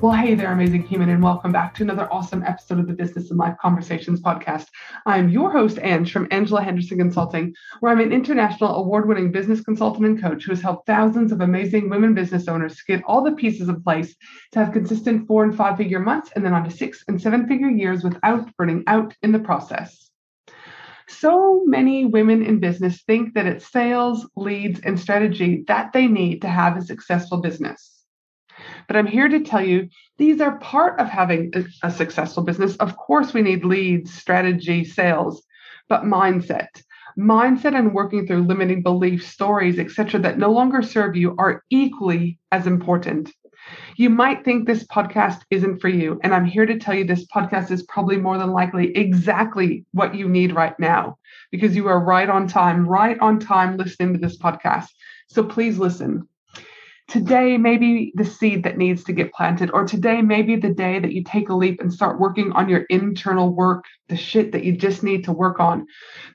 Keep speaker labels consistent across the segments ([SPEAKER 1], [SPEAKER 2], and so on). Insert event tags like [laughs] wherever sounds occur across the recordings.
[SPEAKER 1] Well, hey there, amazing human, and welcome back to another awesome episode of the Business and Life Conversations podcast. I'm your host, Ange, from Angela Henderson Consulting, where I'm an international award winning business consultant and coach who has helped thousands of amazing women business owners get all the pieces in place to have consistent four and five figure months and then on to six and seven figure years without burning out in the process. So many women in business think that it's sales, leads, and strategy that they need to have a successful business. But I'm here to tell you these are part of having a, a successful business. Of course, we need leads, strategy, sales, but mindset. Mindset and working through limiting beliefs, stories, etc., that no longer serve you are equally as important. You might think this podcast isn't for you, and I'm here to tell you this podcast is probably more than likely exactly what you need right now because you are right on time, right on time listening to this podcast. So please listen today maybe the seed that needs to get planted or today maybe the day that you take a leap and start working on your internal work the shit that you just need to work on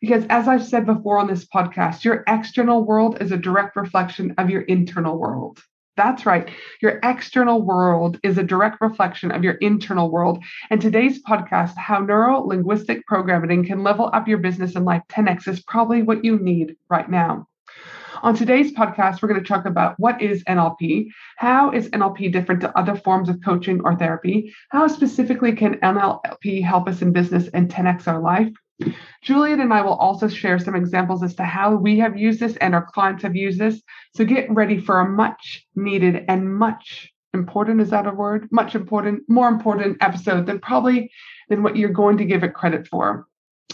[SPEAKER 1] because as i've said before on this podcast your external world is a direct reflection of your internal world that's right. Your external world is a direct reflection of your internal world. And today's podcast, How Neuro Linguistic Programming Can Level Up Your Business and Life 10X, is probably what you need right now. On today's podcast, we're going to talk about what is NLP, how is NLP different to other forms of coaching or therapy, how specifically can NLP help us in business and 10x our life. Juliet and I will also share some examples as to how we have used this and our clients have used this. So get ready for a much needed and much important is that a word much important more important episode than probably than what you're going to give it credit for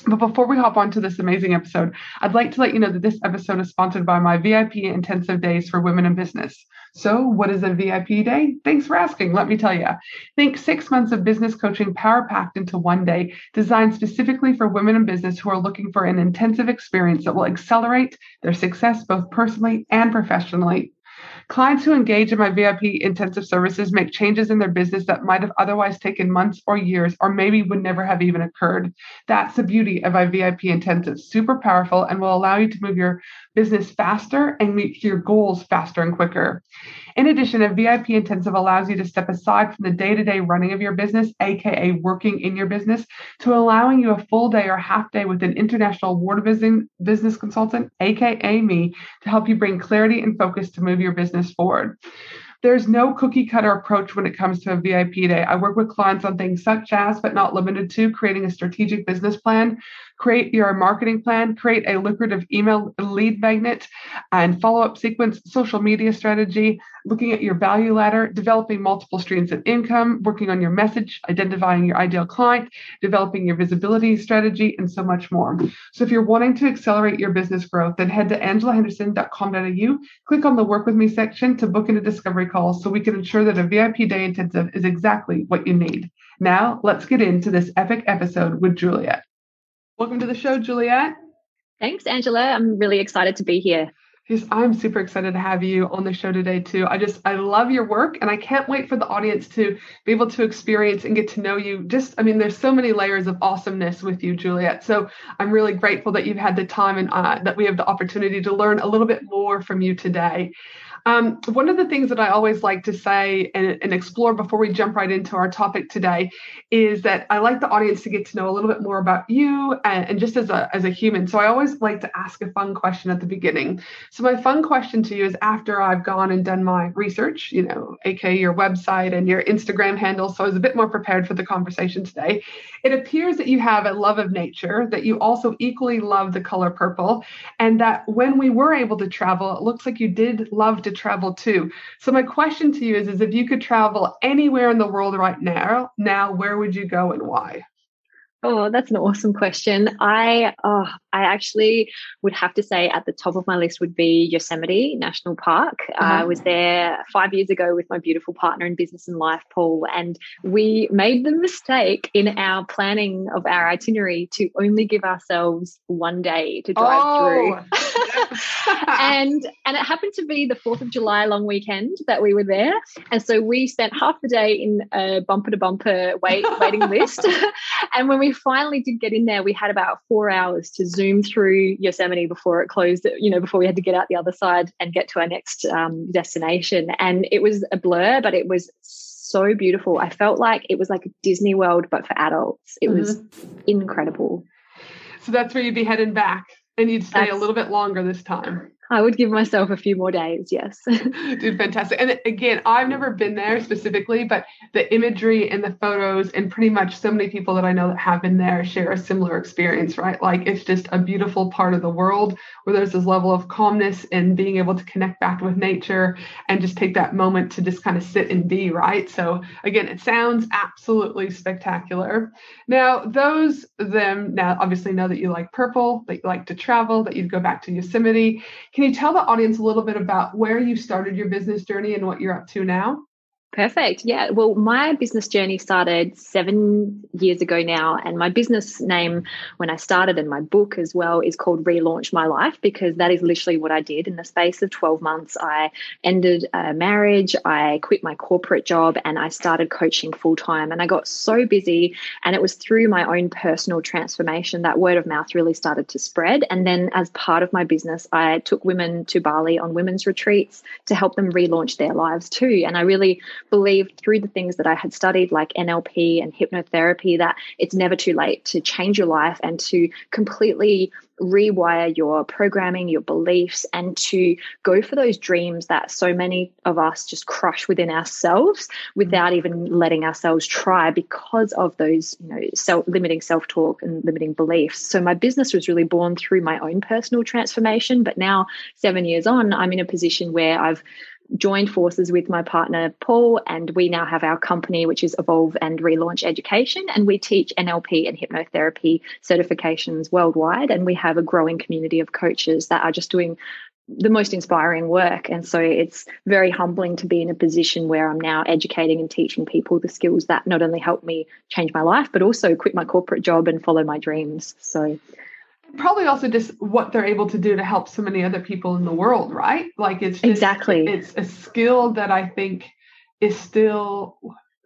[SPEAKER 1] but before we hop on to this amazing episode, I'd like to let you know that this episode is sponsored by my VIP intensive days for women in business. So, what is a VIP day? Thanks for asking. Let me tell you. Think six months of business coaching power packed into one day, designed specifically for women in business who are looking for an intensive experience that will accelerate their success both personally and professionally. Clients who engage in my VIP intensive services make changes in their business that might have otherwise taken months or years, or maybe would never have even occurred. That's the beauty of my VIP intensive. Super powerful and will allow you to move your business faster and meet your goals faster and quicker. In addition, a VIP intensive allows you to step aside from the day to day running of your business, AKA working in your business, to allowing you a full day or half day with an international award business consultant, AKA me, to help you bring clarity and focus to move your business forward. There's no cookie cutter approach when it comes to a VIP day. I work with clients on things such as, but not limited to, creating a strategic business plan, create your marketing plan, create a lucrative email lead magnet and follow up sequence, social media strategy, looking at your value ladder, developing multiple streams of income, working on your message, identifying your ideal client, developing your visibility strategy, and so much more. So if you're wanting to accelerate your business growth, then head to angelahenderson.com.au, click on the work with me section to book in a discovery call so we can ensure that a VIP day intensive is exactly what you need. Now, let's get into this epic episode with Juliet. Welcome to the show, Juliet.
[SPEAKER 2] Thanks, Angela. I'm really excited to be here.
[SPEAKER 1] Yes, I'm super excited to have you on the show today too. I just I love your work and I can't wait for the audience to be able to experience and get to know you. Just I mean there's so many layers of awesomeness with you Juliet. So I'm really grateful that you've had the time and uh, that we have the opportunity to learn a little bit more from you today. Um, one of the things that I always like to say and, and, explore before we jump right into our topic today is that I like the audience to get to know a little bit more about you and, and, just as a, as a human. So I always like to ask a fun question at the beginning. So my fun question to you is after I've gone and done my research, you know, aka your website and your Instagram handle. So I was a bit more prepared for the conversation today. It appears that you have a love of nature, that you also equally love the color purple, and that when we were able to travel, it looks like you did love to to travel to. So my question to you is, is if you could travel anywhere in the world right now, now where would you go and why?
[SPEAKER 2] Oh, that's an awesome question. I oh, I actually would have to say at the top of my list would be Yosemite National Park. Uh-huh. I was there five years ago with my beautiful partner in business and life, Paul, and we made the mistake in our planning of our itinerary to only give ourselves one day to drive oh. through. [laughs] and and it happened to be the 4th of July long weekend that we were there. And so we spent half the day in a bumper to bumper wait waiting list. [laughs] [laughs] and when we finally did get in there, we had about four hours to zoom through Yosemite before it closed, you know, before we had to get out the other side and get to our next um, destination. And it was a blur, but it was so beautiful. I felt like it was like Disney World, but for adults. It mm-hmm. was incredible.
[SPEAKER 1] So that's where you'd be heading back and you'd stay that's, a little bit longer this time.
[SPEAKER 2] I would give myself a few more days, yes. [laughs]
[SPEAKER 1] Dude, fantastic. And again, I've never been there specifically, but the imagery and the photos, and pretty much so many people that I know that have been there share a similar experience, right? Like it's just a beautiful part of the world where there's this level of calmness and being able to connect back with nature and just take that moment to just kind of sit and be, right? So again, it sounds absolutely spectacular. Now, those them now obviously know that you like purple, that you like to travel, that you'd go back to Yosemite can you tell the audience a little bit about where you started your business journey and what you're up to now?
[SPEAKER 2] Perfect. Yeah. Well, my business journey started seven years ago now. And my business name, when I started, and my book as well, is called Relaunch My Life because that is literally what I did in the space of 12 months. I ended a marriage, I quit my corporate job, and I started coaching full time. And I got so busy. And it was through my own personal transformation that word of mouth really started to spread. And then, as part of my business, I took women to Bali on women's retreats to help them relaunch their lives too. And I really believed through the things that I had studied, like NLP and hypnotherapy, that it's never too late to change your life and to completely rewire your programming, your beliefs, and to go for those dreams that so many of us just crush within ourselves without even letting ourselves try because of those, you know, self limiting self-talk and limiting beliefs. So my business was really born through my own personal transformation. But now, seven years on, I'm in a position where I've joined forces with my partner Paul, and we now have our company, which is Evolve and Relaunch Education, and we teach NLP and hypnotherapy certifications worldwide. And we have a growing community of coaches that are just doing the most inspiring work. And so it's very humbling to be in a position where I'm now educating and teaching people the skills that not only help me change my life, but also quit my corporate job and follow my dreams. So
[SPEAKER 1] probably also just what they're able to do to help so many other people in the world right? Like it's just,
[SPEAKER 2] exactly.
[SPEAKER 1] it's a skill that i think is still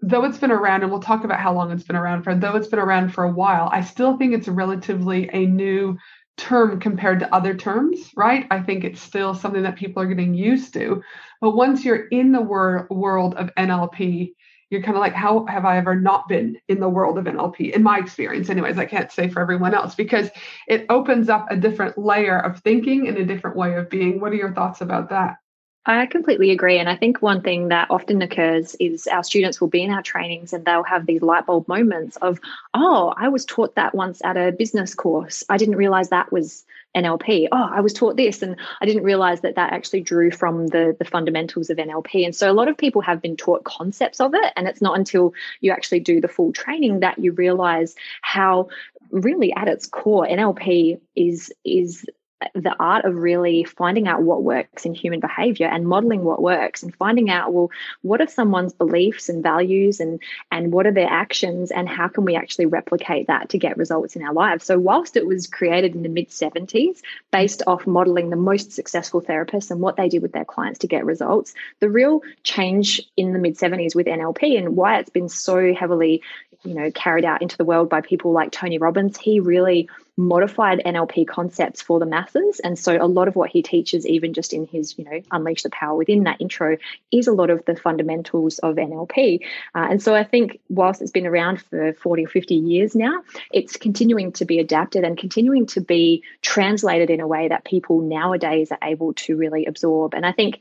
[SPEAKER 1] though it's been around and we'll talk about how long it's been around for though it's been around for a while i still think it's relatively a new term compared to other terms right? I think it's still something that people are getting used to. But once you're in the wor- world of nlp you're kind of like, how have I ever not been in the world of NLP? In my experience, anyways, I can't say for everyone else because it opens up a different layer of thinking and a different way of being. What are your thoughts about that?
[SPEAKER 2] I completely agree. And I think one thing that often occurs is our students will be in our trainings and they'll have these light bulb moments of, oh, I was taught that once at a business course. I didn't realize that was NLP. Oh, I was taught this and I didn't realize that that actually drew from the, the fundamentals of NLP. And so a lot of people have been taught concepts of it. And it's not until you actually do the full training that you realize how really at its core NLP is is the art of really finding out what works in human behavior and modeling what works and finding out well what are someone's beliefs and values and and what are their actions and how can we actually replicate that to get results in our lives? So whilst it was created in the mid 70s based off modeling the most successful therapists and what they did with their clients to get results the real change in the mid 70s with NLP and why it's been so heavily you know carried out into the world by people like Tony Robbins he really modified NLP concepts for the masses. And so a lot of what he teaches, even just in his, you know, Unleash the Power Within that intro, is a lot of the fundamentals of NLP. Uh, and so I think whilst it's been around for 40 or 50 years now, it's continuing to be adapted and continuing to be translated in a way that people nowadays are able to really absorb. And I think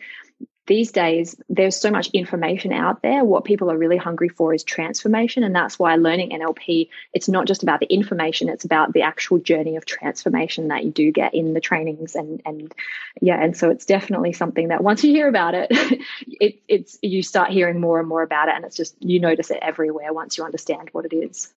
[SPEAKER 2] these days there's so much information out there. What people are really hungry for is transformation and that's why learning nlp it's not just about the information it's about the actual journey of transformation that you do get in the trainings and and yeah and so it's definitely something that once you hear about it, [laughs] it it's you start hearing more and more about it and it's just you notice it everywhere once you understand what it is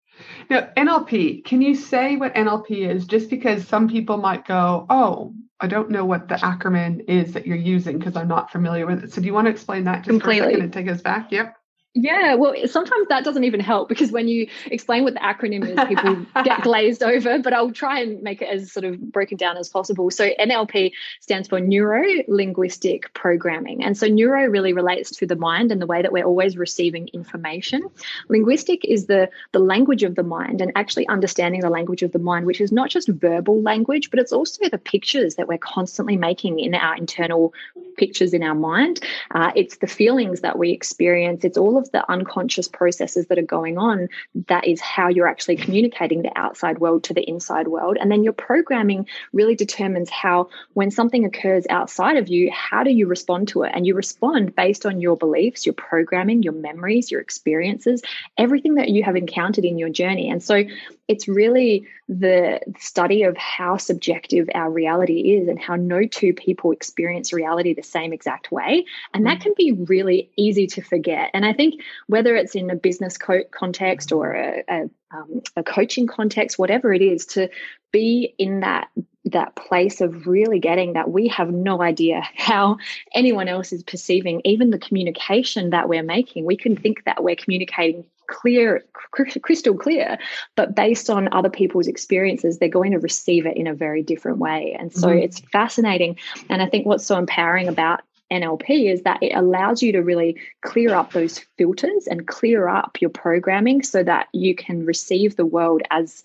[SPEAKER 1] Now, NLP, can you say what NLP is? Just because some people might go, oh, I don't know what the acronym is that you're using because I'm not familiar with it. So do you want to explain that just Completely. for a second and take us back? Yep.
[SPEAKER 2] Yeah, well, sometimes that doesn't even help because when you explain what the acronym is, people [laughs] get glazed over. But I'll try and make it as sort of broken down as possible. So, NLP stands for Neuro Linguistic Programming. And so, neuro really relates to the mind and the way that we're always receiving information. Linguistic is the, the language of the mind and actually understanding the language of the mind, which is not just verbal language, but it's also the pictures that we're constantly making in our internal pictures in our mind. Uh, it's the feelings that we experience. It's all of the unconscious processes that are going on, that is how you're actually communicating the outside world to the inside world. And then your programming really determines how, when something occurs outside of you, how do you respond to it? And you respond based on your beliefs, your programming, your memories, your experiences, everything that you have encountered in your journey. And so it's really the study of how subjective our reality is and how no two people experience reality the same exact way. And that mm. can be really easy to forget. And I think whether it's in a business co- context or a, a, um, a coaching context, whatever it is, to be in that that place of really getting that we have no idea how anyone else is perceiving even the communication that we're making we can think that we're communicating clear, crystal clear, but based on other people's experiences, they're going to receive it in a very different way. And so mm-hmm. it's fascinating. And I think what's so empowering about NLP is that it allows you to really clear up those filters and clear up your programming so that you can receive the world as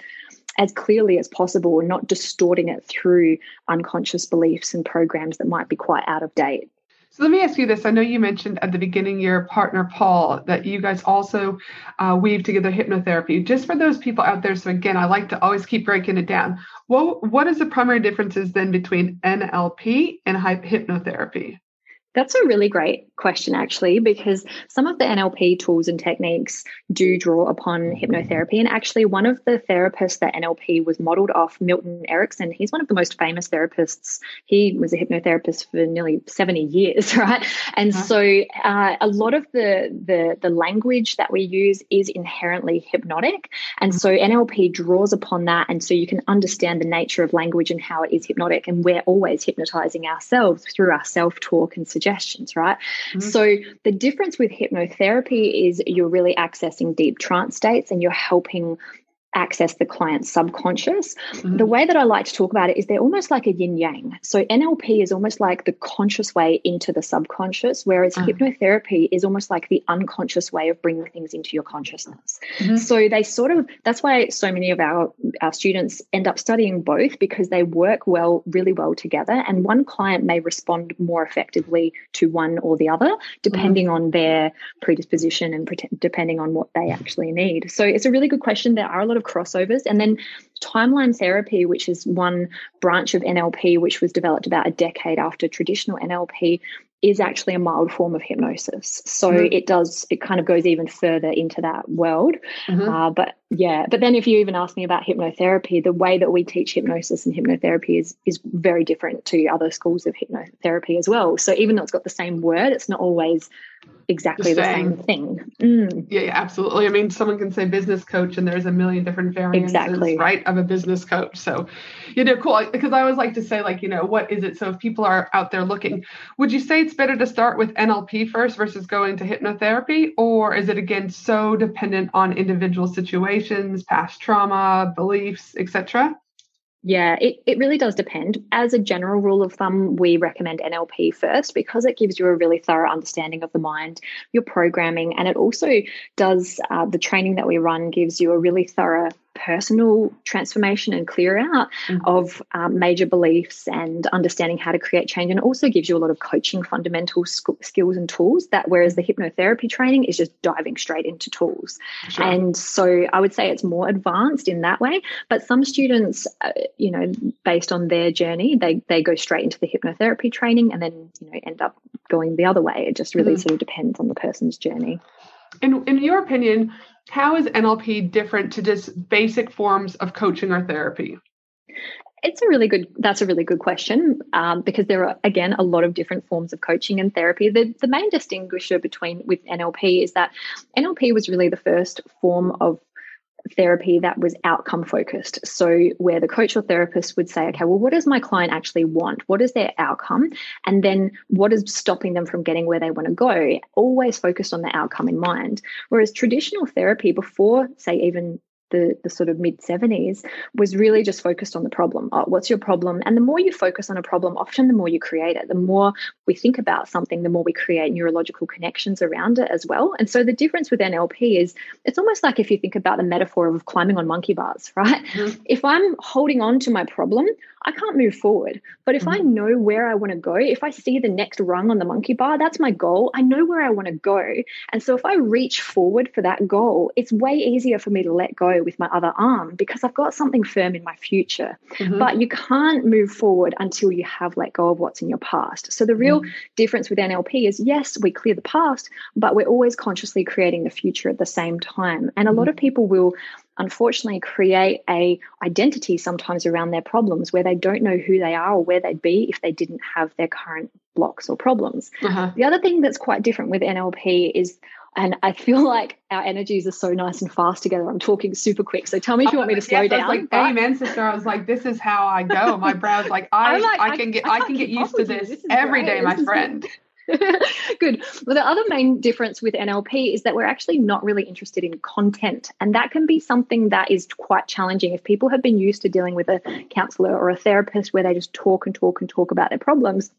[SPEAKER 2] as clearly as possible and not distorting it through unconscious beliefs and programs that might be quite out of date.
[SPEAKER 1] Let me ask you this. I know you mentioned at the beginning your partner, Paul, that you guys also uh, weave together hypnotherapy. Just for those people out there, so again, I like to always keep breaking it down. What, what is the primary differences then between NLP and hypnotherapy?
[SPEAKER 2] That's a really great question, actually, because some of the NLP tools and techniques do draw upon hypnotherapy. And actually, one of the therapists that NLP was modeled off, Milton Erickson, he's one of the most famous therapists. He was a hypnotherapist for nearly 70 years, [laughs] right? And uh-huh. so uh, a lot of the, the, the language that we use is inherently hypnotic. And so NLP draws upon that. And so you can understand the nature of language and how it is hypnotic. And we're always hypnotizing ourselves through our self talk and suggestions, right? Mm-hmm. So the difference with hypnotherapy is you're really accessing deep trance states and you're helping access the client's subconscious. Mm-hmm. The way that I like to talk about it is they're almost like a yin yang. So NLP is almost like the conscious way into the subconscious, whereas uh-huh. hypnotherapy is almost like the unconscious way of bringing things into your consciousness. Mm-hmm. So they sort of that's why so many of our our students end up studying both because they work well really well together and one client may respond more effectively to one or the other depending mm-hmm. on their predisposition and pre- depending on what they actually need. So it's a really good question. There are a lot of of crossovers. And then timeline therapy, which is one branch of NLP, which was developed about a decade after traditional NLP, is actually a mild form of hypnosis. So mm-hmm. it does, it kind of goes even further into that world. Mm-hmm. Uh, but yeah, but then if you even ask me about hypnotherapy, the way that we teach hypnosis and hypnotherapy is is very different to other schools of hypnotherapy as well. So even though it's got the same word, it's not always exactly the same, the same thing.
[SPEAKER 1] Mm. Yeah, yeah, absolutely. I mean, someone can say business coach, and there's a million different variants, exactly. right, of a business coach. So, you know, cool. Because I always like to say, like, you know, what is it? So, if people are out there looking, would you say it's better to start with NLP first versus going to hypnotherapy, or is it again so dependent on individual situations, past trauma, beliefs, etc.?
[SPEAKER 2] Yeah, it, it really does depend. As a general rule of thumb, we recommend NLP first because it gives you a really thorough understanding of the mind, your programming, and it also does uh, the training that we run gives you a really thorough personal transformation and clear out mm-hmm. of um, major beliefs and understanding how to create change. And it also gives you a lot of coaching fundamental sc- skills and tools that, whereas the hypnotherapy training is just diving straight into tools. Sure. And so I would say it's more advanced in that way. But some students, uh, you know, based on their journey, they, they go straight into the hypnotherapy training and then, you know, end up going the other way. It just really mm-hmm. sort of depends on the person's journey.
[SPEAKER 1] In, in your opinion, how is NLP different to just basic forms of coaching or therapy?
[SPEAKER 2] It's a really good. That's a really good question um, because there are again a lot of different forms of coaching and therapy. The the main distinguisher between with NLP is that NLP was really the first form of therapy that was outcome focused. So, where the coach or therapist would say, okay, well, what does my client actually want? What is their outcome? And then what is stopping them from getting where they want to go? Always focused on the outcome in mind. Whereas traditional therapy, before, say, even the, the sort of mid 70s was really just focused on the problem. Oh, what's your problem? And the more you focus on a problem, often the more you create it. The more we think about something, the more we create neurological connections around it as well. And so the difference with NLP is it's almost like if you think about the metaphor of climbing on monkey bars, [laughs] right? Mm-hmm. If I'm holding on to my problem, I can't move forward. But if mm-hmm. I know where I want to go, if I see the next rung on the monkey bar, that's my goal. I know where I want to go. And so if I reach forward for that goal, it's way easier for me to let go with my other arm because I've got something firm in my future. Mm-hmm. But you can't move forward until you have let go of what's in your past. So the real mm-hmm. difference with NLP is yes, we clear the past, but we're always consciously creating the future at the same time. And a lot mm-hmm. of people will unfortunately create a identity sometimes around their problems where they don't know who they are or where they'd be if they didn't have their current blocks or problems. Uh-huh. The other thing that's quite different with NLP is and I feel like our energies are so nice and fast together. I'm talking super quick. So tell me if you want me to slow yes, down.
[SPEAKER 1] I was like, amen, sister. I was like, this is how I go. My brow's like, [laughs] I, like, I, I can get, I, I can get used to this, this every great. day, my friend. [laughs]
[SPEAKER 2] Good. Well, the other main difference with NLP is that we're actually not really interested in content. And that can be something that is quite challenging. If people have been used to dealing with a counselor or a therapist where they just talk and talk and talk about their problems,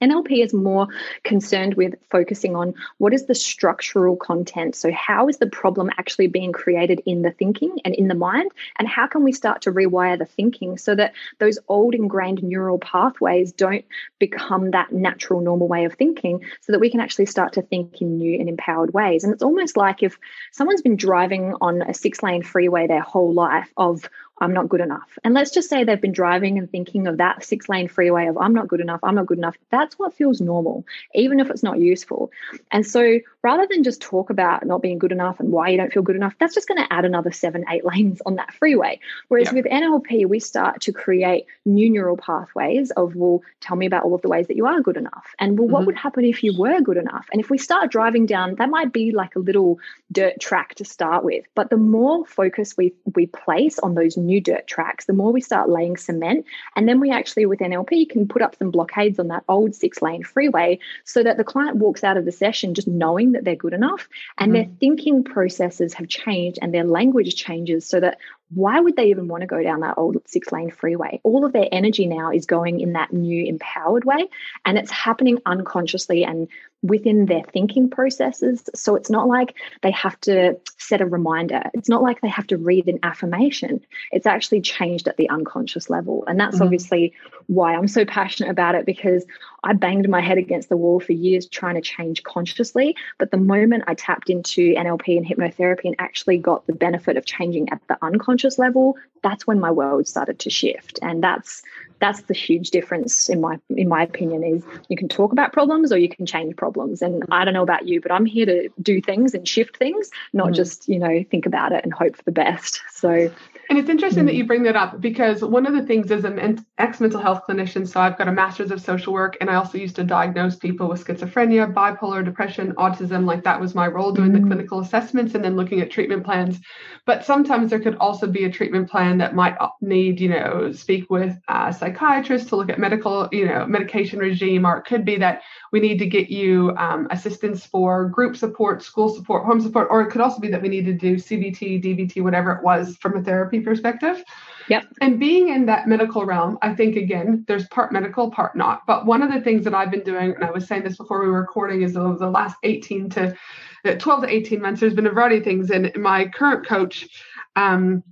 [SPEAKER 2] NLP is more concerned with focusing on what is the structural content. So, how is the problem actually being created in the thinking and in the mind? And how can we start to rewire the thinking so that those old ingrained neural pathways don't become that natural, normal way of thinking so that we can actually start to think in new and empowered ways? And it's almost like if someone's been driving on a six lane freeway their whole life of, I'm not good enough. And let's just say they've been driving and thinking of that six lane freeway of I'm not good enough, I'm not good enough. That's what feels normal, even if it's not useful. And so rather than just talk about not being good enough and why you don't feel good enough, that's just going to add another seven, eight [laughs] lanes on that freeway. Whereas yeah. with NLP, we start to create new neural pathways of, well, tell me about all of the ways that you are good enough. And well, what mm-hmm. would happen if you were good enough? And if we start driving down, that might be like a little dirt track to start with. But the more focus we we place on those new dirt tracks, the more we start laying cement. And then we actually, with NLP, can put up some blockades on that old six lane freeway so that the client walks out of the session just knowing that they're good enough and mm-hmm. their thinking processes have changed and their language changes so that why would they even want to go down that old six lane freeway? All of their energy now is going in that new empowered way, and it's happening unconsciously and within their thinking processes. So it's not like they have to set a reminder, it's not like they have to read an affirmation. It's actually changed at the unconscious level. And that's mm-hmm. obviously why I'm so [laughs] passionate about it because I banged my head against the wall for years trying to change consciously. But the moment I tapped into NLP and hypnotherapy and actually got the benefit of changing at the unconscious level, that's when my world started to shift. And that's that's the huge difference in my in my opinion is you can talk about problems or you can change problems and i don't know about you but i'm here to do things and shift things not mm. just you know think about it and hope for the best so
[SPEAKER 1] and it's interesting that you bring that up because one of the things as an ex mental health clinician, so I've got a master's of social work, and I also used to diagnose people with schizophrenia, bipolar depression, autism. Like that was my role doing mm. the clinical assessments and then looking at treatment plans. But sometimes there could also be a treatment plan that might need, you know, speak with a psychiatrist to look at medical, you know, medication regime, or it could be that we need to get you um, assistance for group support, school support, home support, or it could also be that we need to do CBT, DBT, whatever it was from a therapy perspective.
[SPEAKER 2] Yep.
[SPEAKER 1] And being in that medical realm, I think again, there's part medical, part not. But one of the things that I've been doing, and I was saying this before we were recording, is over the last 18 to uh, 12 to 18 months, there's been a variety of things. And my current coach, um,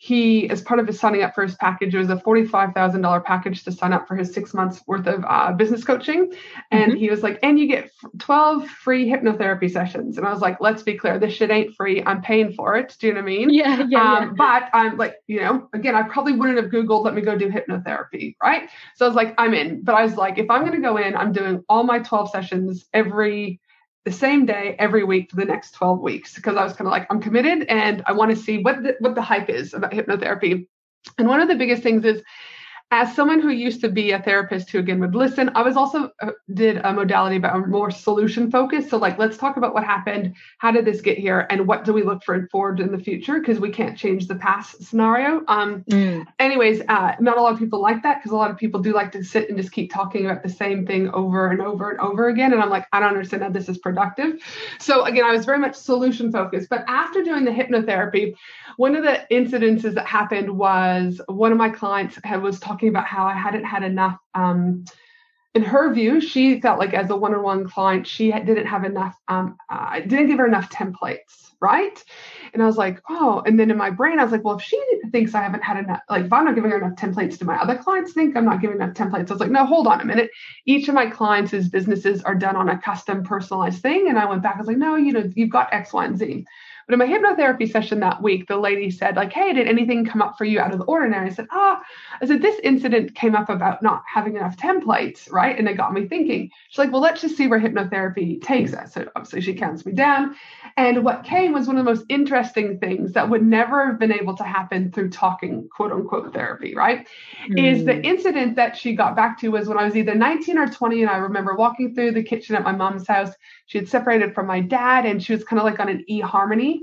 [SPEAKER 1] he, as part of his signing up for his package, it was a $45,000 package to sign up for his six months worth of uh, business coaching. And mm-hmm. he was like, and you get 12 free hypnotherapy sessions. And I was like, let's be clear, this shit ain't free. I'm paying for it. Do you know what I mean?
[SPEAKER 2] Yeah. Yeah. Um,
[SPEAKER 1] yeah. But I'm like, you know, again, I probably wouldn't have Googled, let me go do hypnotherapy. Right. So I was like, I'm in. But I was like, if I'm going to go in, I'm doing all my 12 sessions every the same day every week for the next 12 weeks because I was kind of like, I'm committed and I want to see what the, what the hype is about hypnotherapy. And one of the biggest things is as someone who used to be a therapist who again would listen i was also uh, did a modality but more solution focused so like let's talk about what happened. How did this get here? And what do we look for forward in the future? Because we can't change the past scenario. Um mm. anyways uh, not a lot of people like that because a lot of people do like to sit and just keep talking about the same thing over and over and over again. And i'm like i don't understand how this is productive. So again i was very much solution focused. But after doing the hypnotherapy one of the incidences that happened was one of my clients had, was talking about how I hadn't had enough. Um, in her view, she felt like as a one-on-one client, she didn't have enough. Um, uh, didn't give her enough templates, right? And I was like, oh. And then in my brain, I was like, well, if she thinks I haven't had enough, like if I'm not giving her enough templates, to my other clients think I'm not giving enough templates? I was like, no, hold on a minute. Each of my clients' businesses are done on a custom, personalized thing. And I went back. I was like, no, you know, you've got X, Y, and Z. But in my hypnotherapy session that week, the lady said, like, hey, did anything come up for you out of the ordinary? I said, ah, I said, this incident came up about not having enough templates, right? And it got me thinking. She's like, well, let's just see where hypnotherapy takes us. So obviously she counts me down. And what came was one of the most interesting things that would never have been able to happen through talking, quote unquote, therapy, right? Mm. Is the hmm. incident that she got back to was when I was either 19 or 20. And I remember walking through the kitchen at my mom's house she had separated from my dad and she was kind of like on an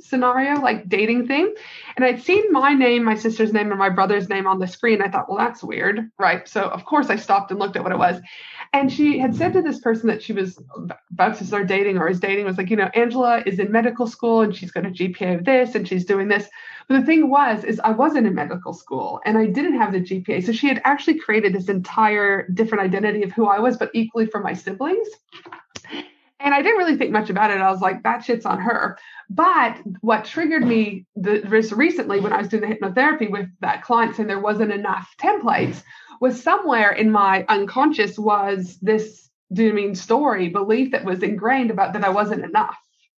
[SPEAKER 1] scenario, like dating thing. And I'd seen my name, my sister's name, and my brother's name on the screen. I thought, well, that's weird, right? So, of course, I stopped and looked at what it was. And she had said to this person that she was about to start dating or is dating, was like, you know, Angela is in medical school and she's got a GPA of this and she's doing this. But the thing was, is I wasn't in medical school and I didn't have the GPA. So she had actually created this entire different identity of who I was, but equally for my siblings. And I didn't really think much about it. I was like, that shit's on her. But what triggered me the, recently when I was doing the hypnotherapy with that client saying there wasn't enough templates was somewhere in my unconscious was this dooming story belief that was ingrained about that I wasn't enough.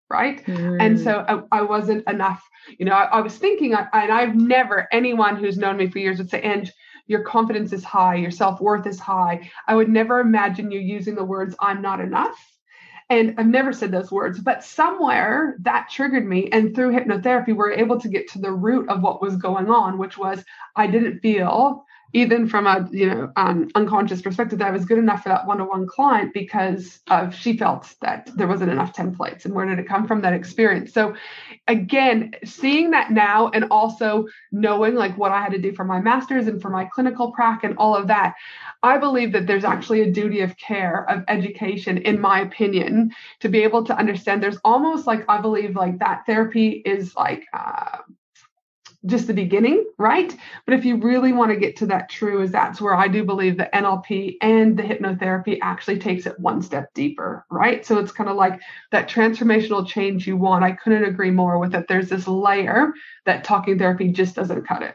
[SPEAKER 1] Right. Mm. And so I, I, wasn't enough. You know, I, I was thinking, I, and I've never, anyone who's known me for years would say, and your confidence is high, your self worth is high. I would never imagine you using the words, I'm not enough and I've never said those words, but somewhere that triggered me. And through hypnotherapy, we're able to get to the root of what was going on, which was I didn't feel even from a you know um, unconscious perspective that I was good enough for that one-on-one client because of she felt that there wasn't enough templates and where did it come from that experience. So again seeing that now and also knowing like what I had to do for my masters and for my clinical prac and all of that I believe that there's actually a duty of care of education in my opinion to be able to understand. There's almost like I believe like that therapy is like uh, just the beginning, right? But if you really want to get to that true, is that's where I do believe the NLP and the hypnotherapy actually takes it one step deeper, right? So it's kind of like that transformational change you want. I couldn't agree more with it. There's this layer that talking therapy just doesn't cut it.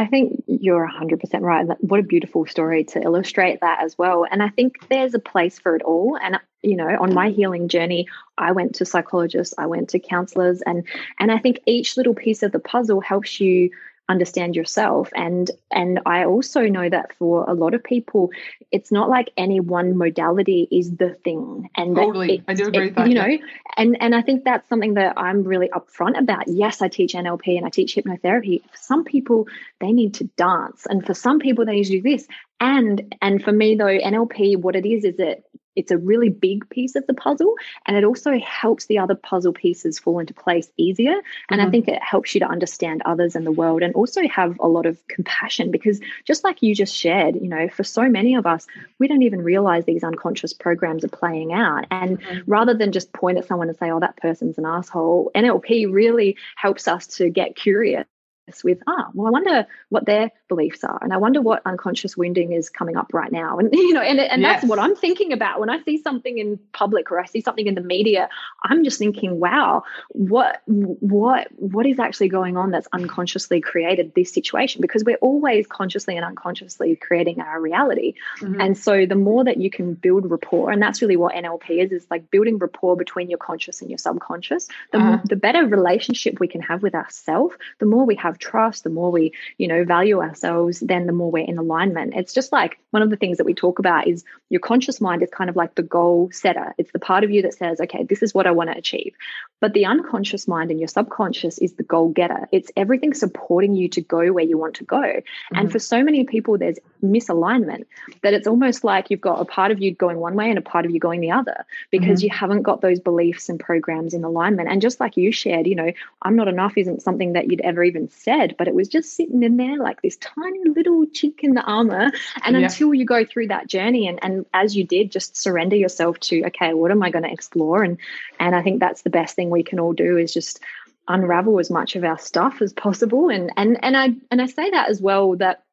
[SPEAKER 2] I think you're 100% right. What a beautiful story to illustrate that as well. And I think there's a place for it all. And, you know, on my healing journey, I went to psychologists, I went to counselors, and and I think each little piece of the puzzle helps you understand yourself. And and i also know that for a lot of people it's not like any one modality is the thing and
[SPEAKER 1] totally. i do agree it, with that
[SPEAKER 2] you know and and i think that's something that i'm really upfront about. Yes i teach nlp and i teach hypnotherapy. For some people they need to dance. And for some people they need to do this. And and for me though nlp what it is is it it's a really big piece of the puzzle and it also helps the other puzzle pieces fall into place easier and mm-hmm. i think it helps you to understand others and the world and also have a lot of compassion because just like you just shared you know for so many of us we don't even realize these unconscious programs are playing out and mm-hmm. rather than just point at someone and say oh that person's an asshole nlp really helps us to get curious with, ah, well, I wonder what their beliefs are. And I wonder what unconscious wounding is coming up right now. And, [laughs] you know, and, and yes. that's what I'm thinking about. When I see something in public or I see something in the media, I'm just thinking, wow, what, what, what is actually going on that's unconsciously created this situation? Because we're always consciously and unconsciously creating our reality. Mm-hmm. And so the more that you can build rapport, and that's really what NLP is, is like building rapport between your conscious and your subconscious, the, uh-huh. the better relationship we can have with ourselves, the more we have trust, the more we, you know, value ourselves, then the more we're in alignment. It's just like one of the things that we talk about is your conscious mind is kind of like the goal setter. It's the part of you that says, okay, this is what I want to achieve. But the unconscious mind and your subconscious is the goal getter. It's everything supporting you to go where you want to go. Mm-hmm. And for so many people, there's misalignment that it's almost like you've got a part of you going one way and a part of you going the other because mm-hmm. you haven't got those beliefs and programs in alignment. And just like you shared, you know, I'm not enough isn't something that you'd ever even said, but it was just sitting in there like this tiny little chink in the armor. And yeah. until you go through that journey and, and as you did, just surrender yourself to, okay, what am I going to explore? And and I think that's the best thing we can all do is just unravel as much of our stuff as possible. And and and I and I say that as well that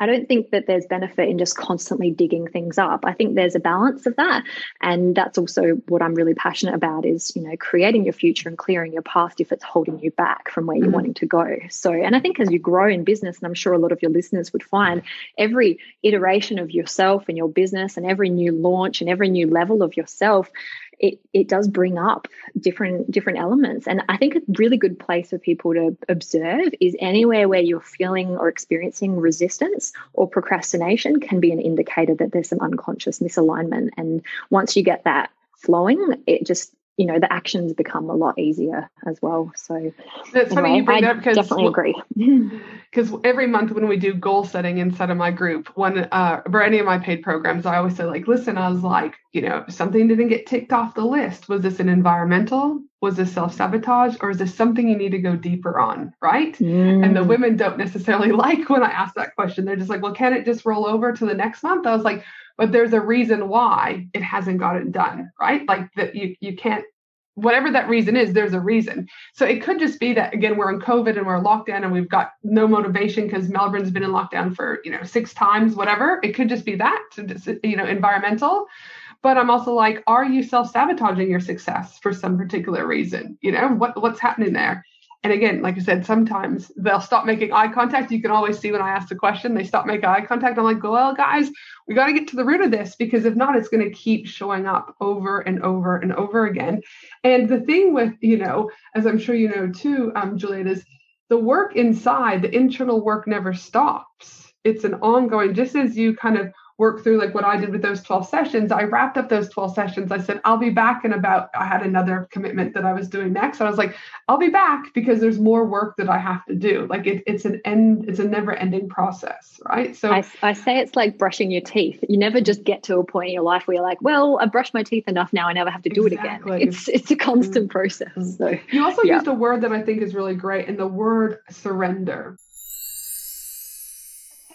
[SPEAKER 2] I don't think that there's benefit in just constantly digging things up. I think there's a balance of that. And that's also what I'm really passionate about is, you know, creating your future and clearing your past if it's holding you back from where you're mm-hmm. wanting to go. So, and I think as you grow in business, and I'm sure a lot of your listeners would find every iteration of yourself and your business and every new launch and every new level of yourself it it does bring up different different elements. And i think a really good place for people to observe is anywhere where you're feeling or experiencing resistance or procrastination can be an indicator that there's some unconscious misalignment. And once you get that flowing it just you know the actions become a lot easier as well. So
[SPEAKER 1] that's anyway, funny you bring
[SPEAKER 2] I
[SPEAKER 1] that because
[SPEAKER 2] definitely agree. [laughs]
[SPEAKER 1] Because every month when we do goal setting inside of my group one uh for any of my paid programs i always say like listen i was like you know something didn't get ticked off the list. Was this an environmental? Was this self-sabotage? Or is this something you need to go deeper on? Right? Mm. and the mm. women don't necessarily [laughs] like when i ask that question. They're just like well can it just roll over to the next month? I was like but there's a reason why it hasn't gotten done, right? Like that you you can't whatever that reason is, there's a reason. So it could just be that again we're in COVID and we're locked down and we've got no motivation because Melbourne's been in lockdown for you know six times, whatever. It could just be that, you know, environmental. But I'm also like, are you self sabotaging your success for some particular reason? You know, what what's happening there? And again, like I said, sometimes they'll stop making eye contact. You can always see when I ask the question, they stop making eye contact. I'm like, well, guys, we got to get to the root of this because if not, it's going to keep showing up over and over and over again. And the thing with, you know, as I'm sure you know too, um, Juliet, is the work inside, the internal work never stops. It's an ongoing, just as you kind of work through like what I did with those 12 sessions. I wrapped up those 12 sessions. I said, I'll be back in about, I had another commitment that I was doing next. So I was like, I'll be back because there's more work that I have to do. Like it, it's an end, it's a never ending process. Right. So
[SPEAKER 2] I, I, say it's like brushing your teeth. You never just get to a point in your life where you're like, well, I brushed my teeth enough now. I never have to do exactly. it again. It's, it's a constant mm-hmm. process. So
[SPEAKER 1] you also yeah. used a word that I think is really great and the word surrender.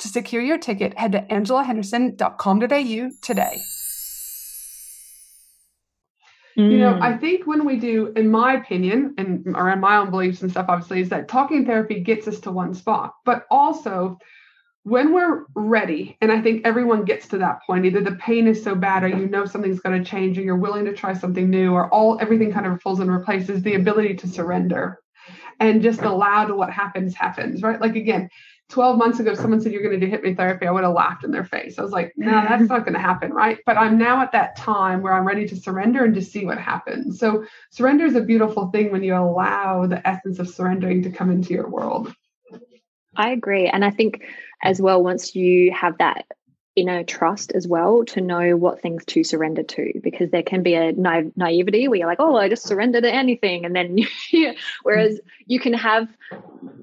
[SPEAKER 1] To secure your ticket, head to angelahenderson.com.au today. You know, I mm. think when we do, in my opinion, and around my own beliefs and stuff, obviously, is that talking therapy gets us to one spot. But also, when we're ready, and I think everyone gets to that point, either the pain is so bad, or you know something's going to change, or you're willing to try something new, or all everything kind of falls and replaces the ability to surrender and just allow to what happens happens, right? Like again, 12 months ago, someone said you're going to do hypnotherapy, I would have laughed in their face. I was like, no, that's not going to happen, right? But I'm now at that time where I'm ready to surrender and to see what happens. So, surrender is a beautiful thing when you allow the essence of surrendering to come into your world.
[SPEAKER 2] I agree. And I think as well, once you have that inner trust as well to know what things to surrender to because there can be a na- naivety where you're like oh i just surrender to anything and then [laughs] whereas you can have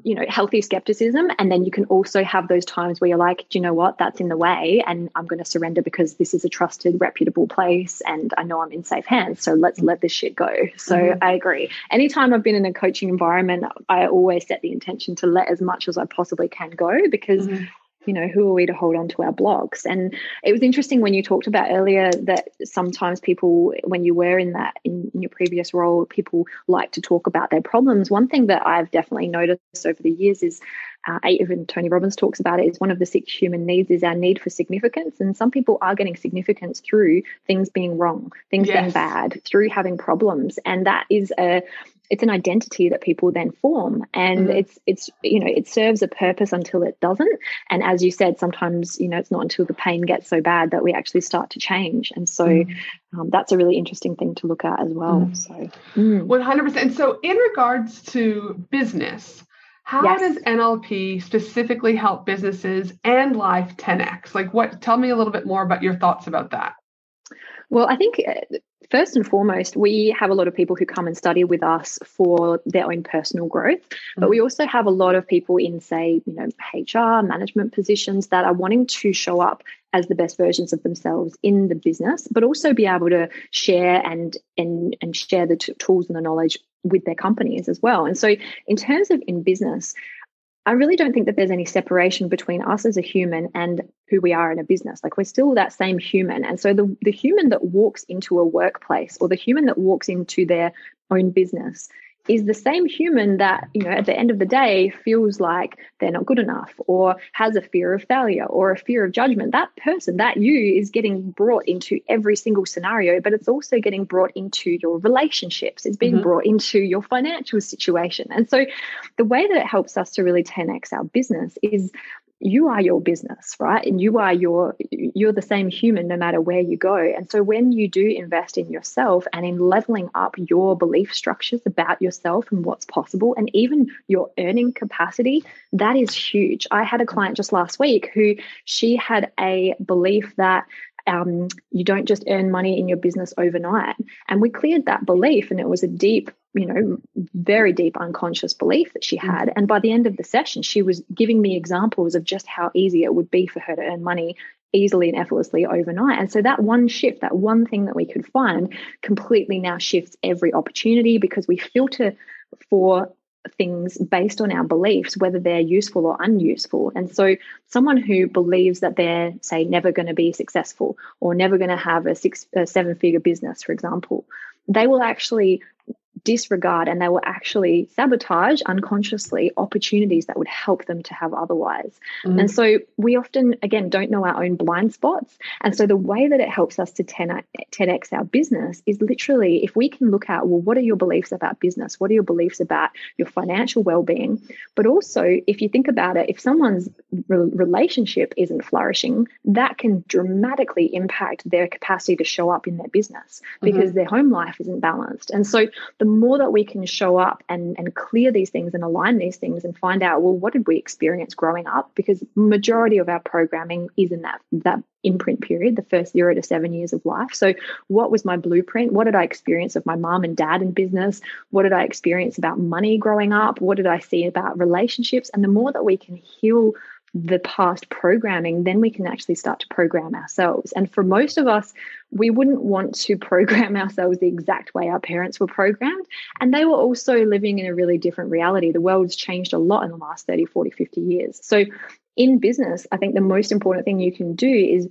[SPEAKER 2] you know, healthy skepticism. And then you can also have those times where you're like, do you know what? That's in the way. And I'm going to surrender because this is a trusted, reputable place and I know I'm in safe hands. So let's let this shit go. So mm-hmm. I agree. Anytime I've been in a coaching environment, I always set the intention to let as much as I possibly can go because mm-hmm you know who are we to hold on to our blocks? And it was interesting when you talked about earlier that sometimes people when you were in that in, in, your previous role people like to talk about their problems. One thing that i've definitely noticed over the years is uh, even tony robbins talks about it is one of the six human needs is our need for significance. And some people are getting significance through things being wrong things yes. being bad through having problems. And that is a it's an identity that people then form and mm-hmm. it's it's you know it serves a purpose until it doesn't and as you said sometimes you know it's not until the pain gets so bad that we actually start to change and so mm-hmm. um, that's a really interesting thing to look at as well mm-hmm. so
[SPEAKER 1] mm. 100% so in regards to business how yes. does NLP specifically help businesses and life 10x? Like what tell me a little bit more about your thoughts about that.
[SPEAKER 2] Well, I think uh, first and foremost, we have a lot of people who come and study with us for their own personal growth, but we mm. also have a lot of people in, say, you know, HR, management positions that are wanting to show up as the best versions of themselves in the business, but also be able to share and and and share the t- tools and the knowledge with their companies as well. And so, in terms of in business, I really don't think that there's any separation between us as a human and who we are in a business. Like we're still that same human. And so the, the human that walks into a workplace or the human that walks into their own business is the same human that, you know, at the end of the day feels like they're not good enough or has a fear of failure or a fear of judgment. That person, that you, is getting brought into every single scenario, but it's also getting brought into your relationships, it's being mm-hmm. brought into your financial situation. And so the way that it helps us to really 10x our business is you are your business right? And you are your you're the same human no matter where you go. And so when you do invest in yourself and in leveling up your belief structures about yourself and what's possible and even your earning capacity that is huge. I had a client just last week who she had a belief that um, you don't just earn money in your business overnight. And we cleared that belief, and it was a deep, you know, very deep unconscious belief that she had. And by the end of the session, she was giving me examples of just how easy it would be for her to earn money easily and effortlessly overnight. And so that one shift, that one thing that we could find, completely now shifts every opportunity because we filter for things based on our beliefs, whether they're useful or unuseful. And so, someone who believes that they're, say, never going to be successful or never going to have a six, a seven figure business, for example, they will actually disregard and they will actually sabotage unconsciously opportunities that would help them to have otherwise. Mm. And so we often, again, don't know our own blind spots. And so the way that it helps us to 10, 10x our business is literally if we can look at, well, what are your beliefs about business? What are your beliefs about your financial well being? But also, if you think about it, if someone's re- relationship isn't flourishing, that can dramatically impact their capacity to show up in their business because mm-hmm. their home life isn't balanced. And so the more that we can show up and, and clear these things and align these things and find out, well, what did we experience growing up? Because majority of our programming is in that that imprint period, the first zero to seven years of life. So, what was my blueprint? What did I experience of my mom and dad in business? What did I experience about money growing up? What did I see about relationships? And the more that we can heal the past programming, then we can actually start to program ourselves. And for most of us, we wouldn't want to [laughs] program ourselves the exact way our parents were programmed. And they were also living in a really different reality. The world's changed a lot in the last 30, 40, 50 years. So in business, I think the most important thing you can do is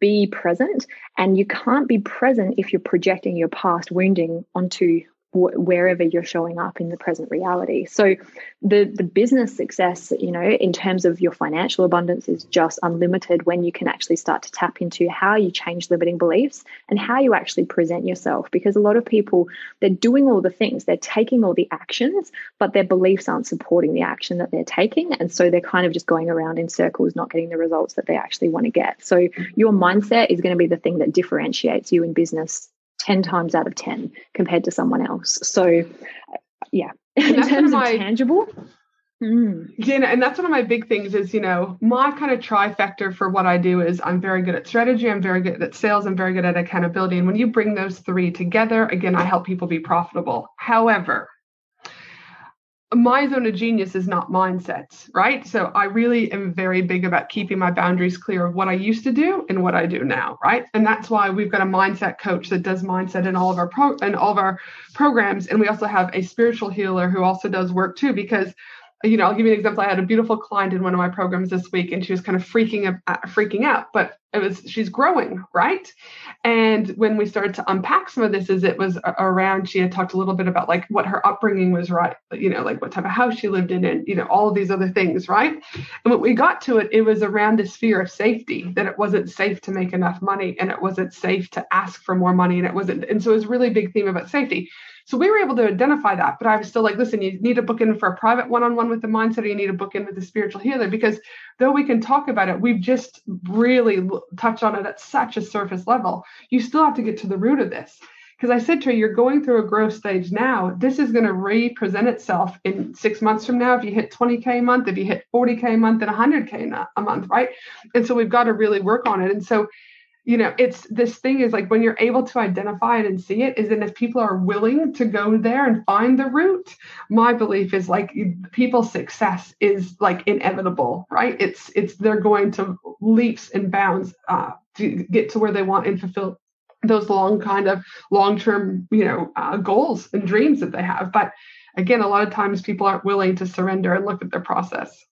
[SPEAKER 2] be present. And you can't be present if you're projecting your past wounding onto wherever you're showing up in the present reality. So the the business success, you know, in terms of your financial abundance is just unlimited when you can actually start to tap into how you change limiting beliefs and how you actually present yourself because a lot of people they're doing all the things, they're taking all the actions, but their beliefs aren't supporting the action that they're taking and so they're kind of just going around in circles not getting the results that they actually want to get. So your mindset is going to be the thing that differentiates you in business 10 times out of 10 compared to someone else. So, yeah, in terms of tangible.
[SPEAKER 1] Mm. Yeah, and that's one of my big things is, you know, my kind of trifecta for what I do is I'm very good at strategy, I'm very good at sales, I'm very good at accountability. And when you bring those three together, again, I help people be profitable. However, my zone of genius is not mindsets, right? So I really am very big about keeping my boundaries clear of what I used to do and what I do now, right? And that's why we've got a mindset coach that does mindset in all of our pro in all of our programs, and we also have a spiritual healer who also does work too, because you know, I'll give you an example. I had a beautiful client in one of my programs this week, and she was kind of freaking uh, freaking out. But it was she's growing, right? And when we started to unpack some of this, is it was around. She had talked a little bit about like what her upbringing was, right? You know, like what type of house she lived in, and you know, all of these other things, right? And when we got to it, it was around this fear of safety that it wasn't safe to make enough money, and it wasn't safe to ask for more money, and it wasn't. And so it was a really big theme about safety. So we were able to identify that, but I was still like, listen, you need to book in for a private one-on-one with the mindset, or you need to book in with the spiritual healer because though we can talk about it, we've just really touched on it at such a surface level. You still have to get to the root of this. Because I said to her, you're going through a growth stage now. This is going to re-present itself in six months from now. If you hit 20K a month, if you hit 40K a month, and 100K a month, right? And so we've got to really work on it. And so you know it's this thing is like when you're able to identify it and see it is that if people are willing to go there and find the root my belief is like people's success is like inevitable right? It's it's they're going to leaps and bounds uh, to get to where they want and fulfill those long kind of long term you know uh, goals and dreams that they have. But again a lot of times people aren't willing to surrender and look at their process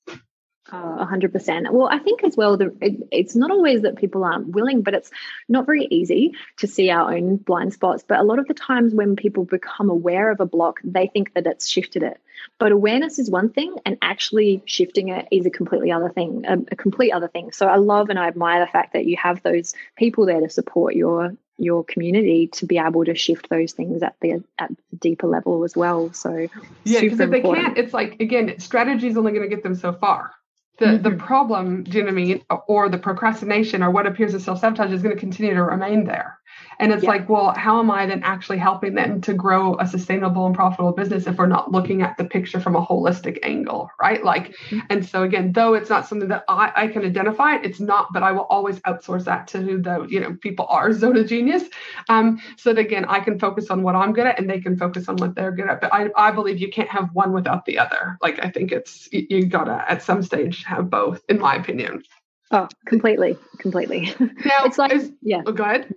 [SPEAKER 1] Uh,
[SPEAKER 2] a hundred percent. Well, I think as well, the, it, it's not always that people aren't willing, but it's not very easy to see our own blind spots. But a lot of the times when people become aware of a block, they think that it's shifted it. But awareness is one thing, and actually shifting it is a completely other thing, a, a complete other thing. So I love and I admire the fact that you have those people there to support your your community to be able to shift those things at the at the deeper level as well. So
[SPEAKER 1] yeah, because if they can't, it's like again, strategy is only going to get them so far the mm-hmm. the problem, do you know what I mean, or the procrastination or what appears as self sabotage is going to continue to remain there. And it's yeah. like, well, how am I then actually helping them to grow a sustainable and profitable business if we're not looking at the picture from a holistic angle, right? Like, mm-hmm. and so again, though it's not something that I, I can identify, it's not, but I will always outsource that to who the, you know, people are [laughs] zone of genius. Um, so that again, I can focus on what I'm good at and they can focus on what they're good at. But I, I believe you can't have one without the other. Like, I think it's, you, you gotta at some stage have both, in my opinion.
[SPEAKER 2] Oh, completely, completely. [laughs]
[SPEAKER 1] Now, it's like, is, yeah. Oh, go ahead.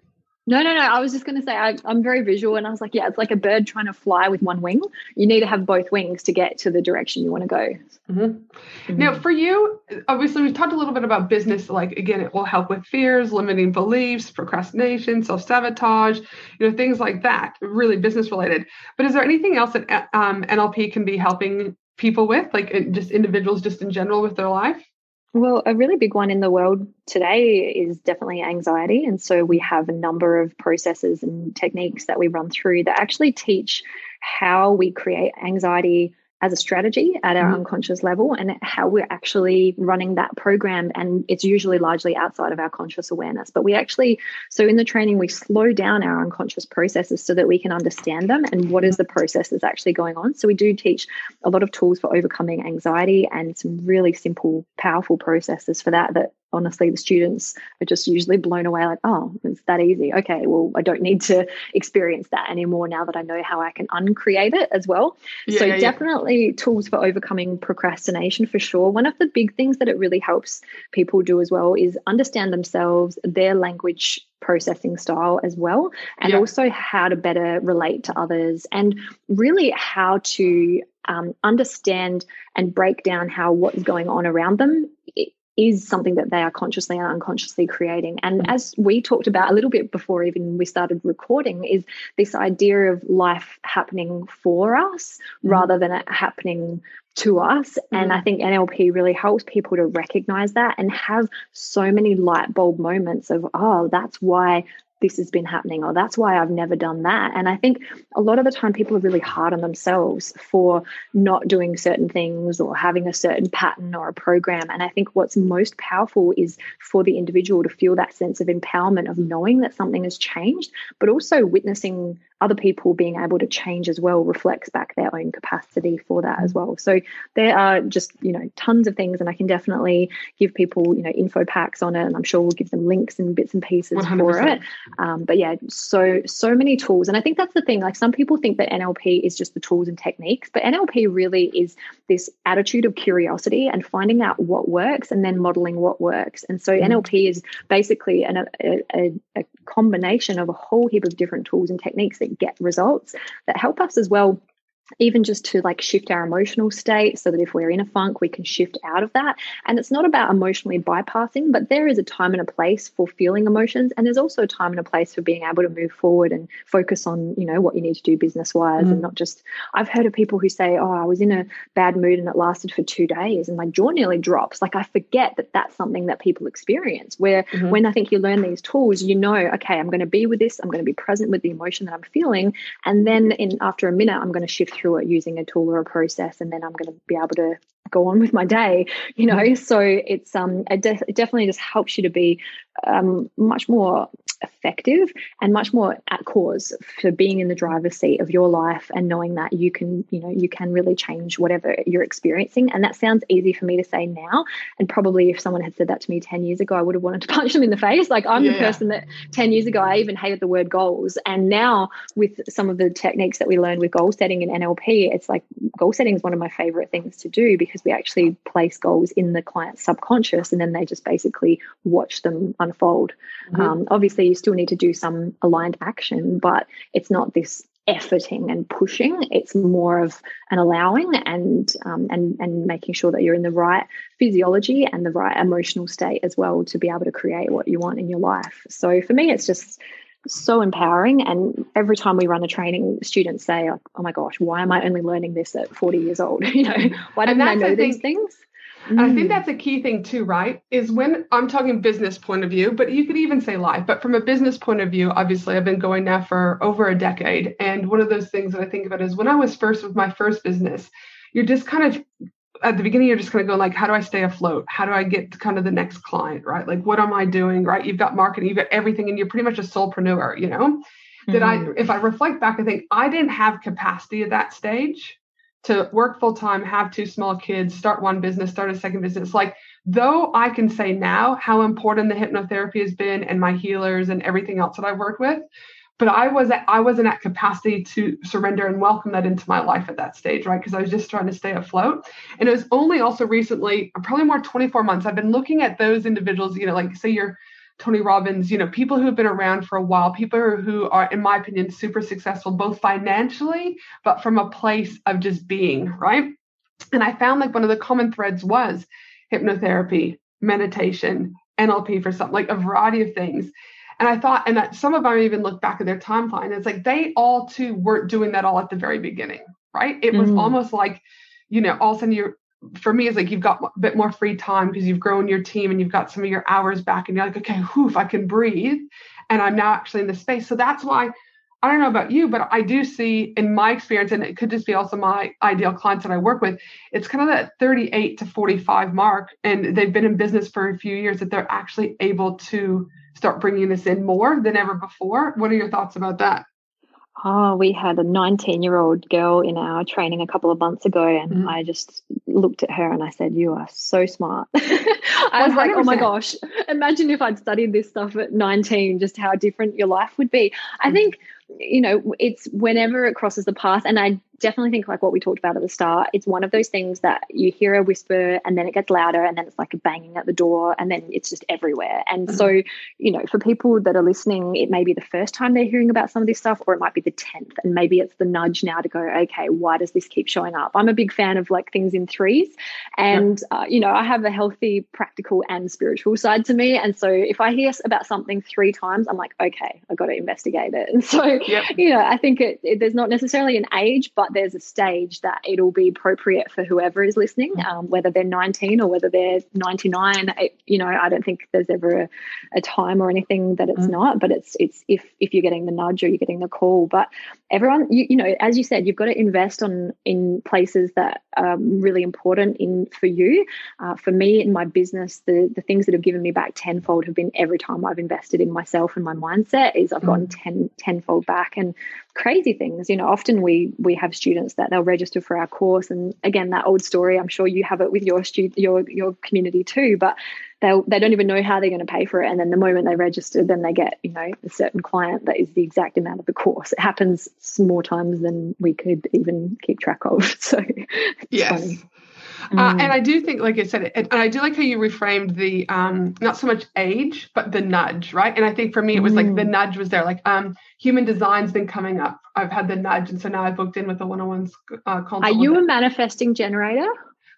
[SPEAKER 2] No, no, no. I was just going to say I, am very visual, and I was like, yeah, it's like a bird trying to fly with one wing. You need to have both wings to get to the direction you want to go.
[SPEAKER 1] Mm-hmm. Mm-hmm. Now, for you, obviously, we've talked a little bit about business. Like again, it will help with fears, limiting beliefs, procrastination, self sabotage, you know, things like that. Really business related. But is there anything else that um, NLP can be helping people with, like just individuals, just in general, with their life?
[SPEAKER 2] Well, a really big one in the world today is definitely anxiety. And so we have a number of processes and techniques that we run through that actually teach how we create anxiety as a strategy at our mm-hmm. unconscious level and how we're actually running that program. And it's usually largely outside of our conscious awareness. But we actually, so in the training, we slow down our unconscious processes so that we can understand them and what is the process that's actually going on. So we do teach a lot of tools for overcoming anxiety and some really simple, powerful processes for that that honestly the students are just usually blown away like oh it's that easy. Okay well i don't need to experience that anymore now that i know how i can uncreate it as well. Yeah, so yeah, definitely yeah. tools for overcoming procrastination for sure. One of the big things that it really helps people do as well is understand themselves their language processing style as well and also how to better relate to others and really how to um, understand and break down how what's going on around them is something that they are consciously and unconsciously creating. And mm-hmm. as we talked about a little bit before even we started recording, is this idea of life happening for us mm-hmm. rather than it happening to us. Mm-hmm. And I think NLP really helps people to recognize that and have so many light bulb moments of, oh, that's why this has been happening or that's why I've never done that. And I think a lot of the time people are really hard on themselves for not doing certain things or having a certain pattern or a program. And I think what's most powerful is for the individual to feel that sense of empowerment of knowing that something has changed, but also witnessing other people being able to change as well reflects back their own capacity for that as well. So there are just, you know, tons of things and I can definitely give people, you know, info packs on it and I'm sure we'll give them links and bits and pieces 100%. for it. Um, but yeah, so, so many tools. And I think that's the thing. Like some people think that NLP is just the tools and techniques, but NLP really is this attitude of curiosity and finding out what works and then modeling what works. And so mm. NLP is basically an, a, a, a combination of a whole heap of different tools and techniques that get results that help us as well even just to like shift our emotional state so that if we're in a funk we can shift out of that and it's not about emotionally bypassing but there is a time and a place for feeling emotions and there's also a time and a place for being able to move forward and focus on you know what you need to do business wise mm. and not just i've heard of people who say oh i was in a bad mood and it lasted for two days and my jaw nearly drops like i forget that that's something that people experience where mm-hmm. when i think you learn these tools you know okay i'm going to be with this i'm going to be present with the emotion that i'm feeling and then in after a minute i'm going to shift through it using a tool or a process and then i'm going to be able to go on with my day you know? Mm-hmm. so it's um it, de- it definitely just helps you to be um, much more effective and much more at cause for being in the driver's seat of your life and knowing that you can you know you can really change whatever you're experiencing. And that sounds easy for me to say now. And probably if someone had said that to me 10 years ago I would have wanted to [laughs] punch them in the face. Like I'm yeah. the person that 10 years ago I even hated the word goals. And now with some of the techniques that we learned with goal setting and NLP it's like goal setting is one of my favorite things to do because we actually place goals in the client's subconscious and then they just basically watch them unfold mm-hmm. um, obviously you still need to do some aligned action, but it's not this efforting and pushing. It's more of an allowing and um, and and making sure that you're in the right physiology and the right emotional state as well to be able to create what you want in your life. So for me, it's just so empowering. And every time we run a training, students say, "Oh my gosh, why am I only learning this at 40 years old? [laughs] you know, why don't I know these things?"
[SPEAKER 1] Mm. I think mm. that's a key thing too, right? Is when I'm talking business point of view, but you could even say life. But from a business point of view, obviously, I've been going now for over a decade. And one of those things that I think about is when I was first with my first business, you're just kind of at the beginning, you're just kind of going like, how do I stay afloat? How do I get to kind of the next client, right? Like, what am I doing, right? You've got marketing, you've got everything, and you're pretty much a solopreneur, you know? Mm-hmm. That I, if I reflect back, I think I didn't have capacity at that stage to work full time, have two small kids, start one business, start a second business. Like, though I can say now how important the hypnotherapy has been and my healers and everything else that I've worked with, but I was I wasn't at capacity to surrender and welcome that into my life at that stage, right? Because I was just trying to stay afloat. And it was only also recently, uh, probably more 24 months, I've been looking at those individuals, you know, like say you're Tony Robbins, you know, people who have been around for a while, people who are, in my opinion, super successful, both financially, but from a place of just being, right? And I found like one of the common threads was hypnotherapy, meditation, NLP for something like a variety of things. And I thought, and some of them even look back at their timeline. It's like they all too weren't doing that all at the very beginning, right? It was mm. almost like, you know, all of a sudden you're for me, it's like you've got a bit more free time because you've grown your team and you've got some of your hours back, and you're like, okay, whew, I can breathe, and I'm now actually in the space. So that's why I don't know about you, but I do see in my experience, and it could just be also my ideal clients that I work with, it's kind of that 38 to 45 mark, and they've been in business for a few years that they're actually able to start bringing this in more than ever before. What are your thoughts about that?
[SPEAKER 2] Oh, we had a 19 year old girl in our training a couple of months ago, and mm. I just looked at her and I said, You are so smart. [laughs] I was 100%. like, Oh my gosh, imagine if I'd studied this stuff at 19, just how different your life would be. I mm. think you know, it's whenever it crosses the path, and I definitely think like what we talked about at the start, it's one of those things that you hear a whisper and then it gets louder and then it's like a banging at the door and then it's just everywhere. And mm-hmm. so, you know, for people that are listening, it may be the first time they're hearing about some of this stuff, or it might be the 10th. And maybe it's the nudge now to go, okay, why does this keep showing up? I'm a big fan of like things in threes. And, uh, you know, I have a healthy, practical, and spiritual side to me. And so if I hear about something three times, I'm like, okay, I've got to investigate it. And [laughs] so, yep. you know, I think it, it, there's not necessarily an age, but but there's a stage that it'll be appropriate for whoever is listening, mm. um, whether they're 19 or whether they're 99. It, you know, I don't think there's ever a, a time or anything that it's mm. not, but it's it's if if you're getting the nudge or you're getting the call. But everyone, you, you know, as you said, you've got to invest on in places that are really important in for you. Uh, for me in my business, the the things that have given me back tenfold have been every time I've invested in myself and my mindset is I've gotten mm. ten tenfold back and crazy things. You know, often we we have students that they'll register for our course, and again, that old story. I'm sure you have it with your student, your your community too. But they they don't even know how they're going to pay for it, and then the moment they register, then they get you know a certain client that is the exact amount of the course. It happens more times than we could even keep track of. [laughs] So
[SPEAKER 1] yes. Funny. Uh, mm. and I do think, like I said, and I do like how you reframed the um, not so much age, but the nudge, right? And I think for me, it was mm. like the mm. nudge was there. Like um, human design's been coming up. I've had the nudge, and so now I've booked in with the one-on-one uh, consult.
[SPEAKER 2] Are you a manifesting generator?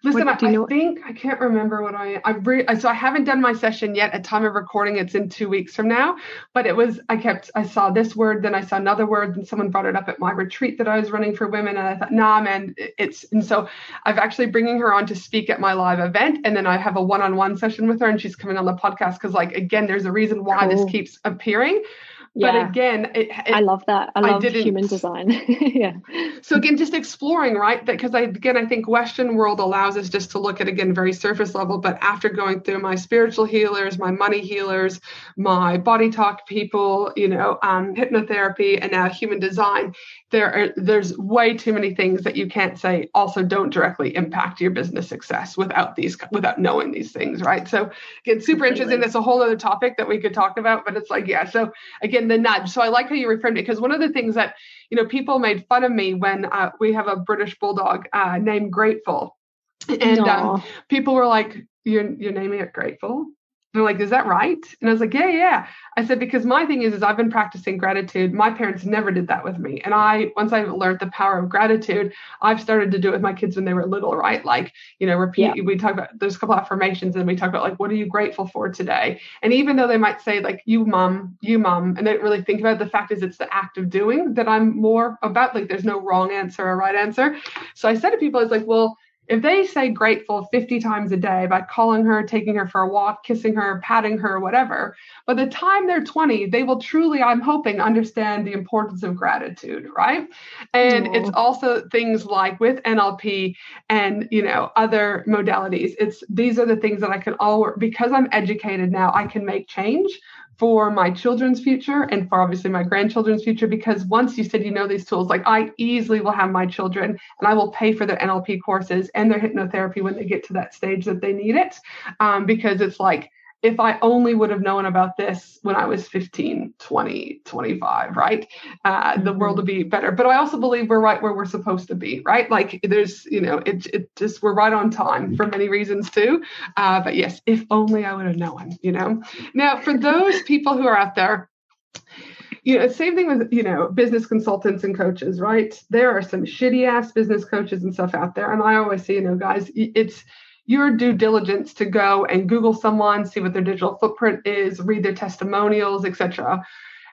[SPEAKER 1] Listen, I, I think I can't remember what I I re, so I haven't done my session yet. At time of recording, it's in two weeks from now. But it was I kept I saw this word, then I saw another word, and someone brought it up at my retreat that I was running for women, and I thought, nah, man, it's and so I've actually bringing her on to speak at my live event, and then I have a one-on-one session with her, and she's coming on the podcast because like again, there's a reason why cool. this keeps appearing yeah. But again, it, it,
[SPEAKER 2] I love that. I love I human design. [laughs] yeah.
[SPEAKER 1] So again, just exploring, right? Because I again, I think Western world allows us just to look at again very surface level. But after going through my spiritual healers, my money healers, my body talk people, you know, um, hypnotherapy, and now human design, there are there's way too many things that you can't say also don't directly impact your business success without these without knowing these things, right? So again, super interesting. That's a whole other topic that we could talk about, but it's like yeah. So again the nudge. So I like how you reframed it because one of the things that you know people made fun of me when uh, we have a British bulldog uh, named Grateful, and um, people were like, "You're you're naming it Grateful." They're like, is that right? And I was like, yeah, yeah. I said, because my thing is, is I've been practicing gratitude. My parents never did that with me. And I, once I learned the power of gratitude, I've started to do it with my kids when they were little, right? Like, you know, repeat, yeah. we talk about, there's a couple affirmations and we talk about like, what are you grateful for today? And even though they might say like, you mom, you mom, and they don't really think about it, the fact is it's the act of doing that I'm more about. Like, there's no wrong answer or right answer. So I said to people, it's like, well, if they say grateful 50 times a day by calling her, taking her for a walk, kissing her, patting her, whatever, by the time they're 20, they will truly, I'm hoping, understand the importance of gratitude, right? And Aww. it's also things like with NLP and, you know, other modalities. It's these are the things that I can all work because I'm educated now, I can make change for my children's future and for obviously my grandchildren's future because once you said you know these tools like i easily will have my children and i will pay for their nlp courses and their hypnotherapy when they get to that stage that they need it. Um, because it's like if I only would have known about this when I was 15, 20, 25, right? Uh, the world would be better. But I also believe we're right where we're supposed to be, right? Like there's, you know, it, it just, we're right on time for many reasons too. Uh, but yes, if only I would have known, you know? Now, for those people who are out there, you know, same thing with, you know, business consultants and coaches, right? There are some shitty ass business coaches and stuff out there. And I always say, you know, guys, it's, your due diligence to go and Google someone, see what their digital footprint is, read their testimonials, etc.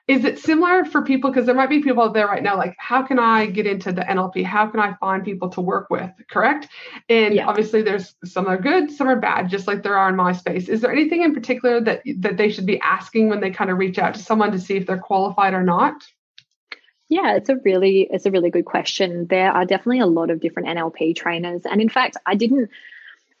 [SPEAKER 1] Is it similar for people? Because there might be people out there right now, like, how can I get into the NLP? How can I find people to work with? Correct. And yeah. obviously, there's some are good, some are bad, just like there are in my space. Is there anything in particular that that they should be asking when they kind of reach out to someone to see if they're qualified or not?
[SPEAKER 2] Yeah, it's a really it's a really good question. There are definitely a lot of different NLP trainers, and in fact, I didn't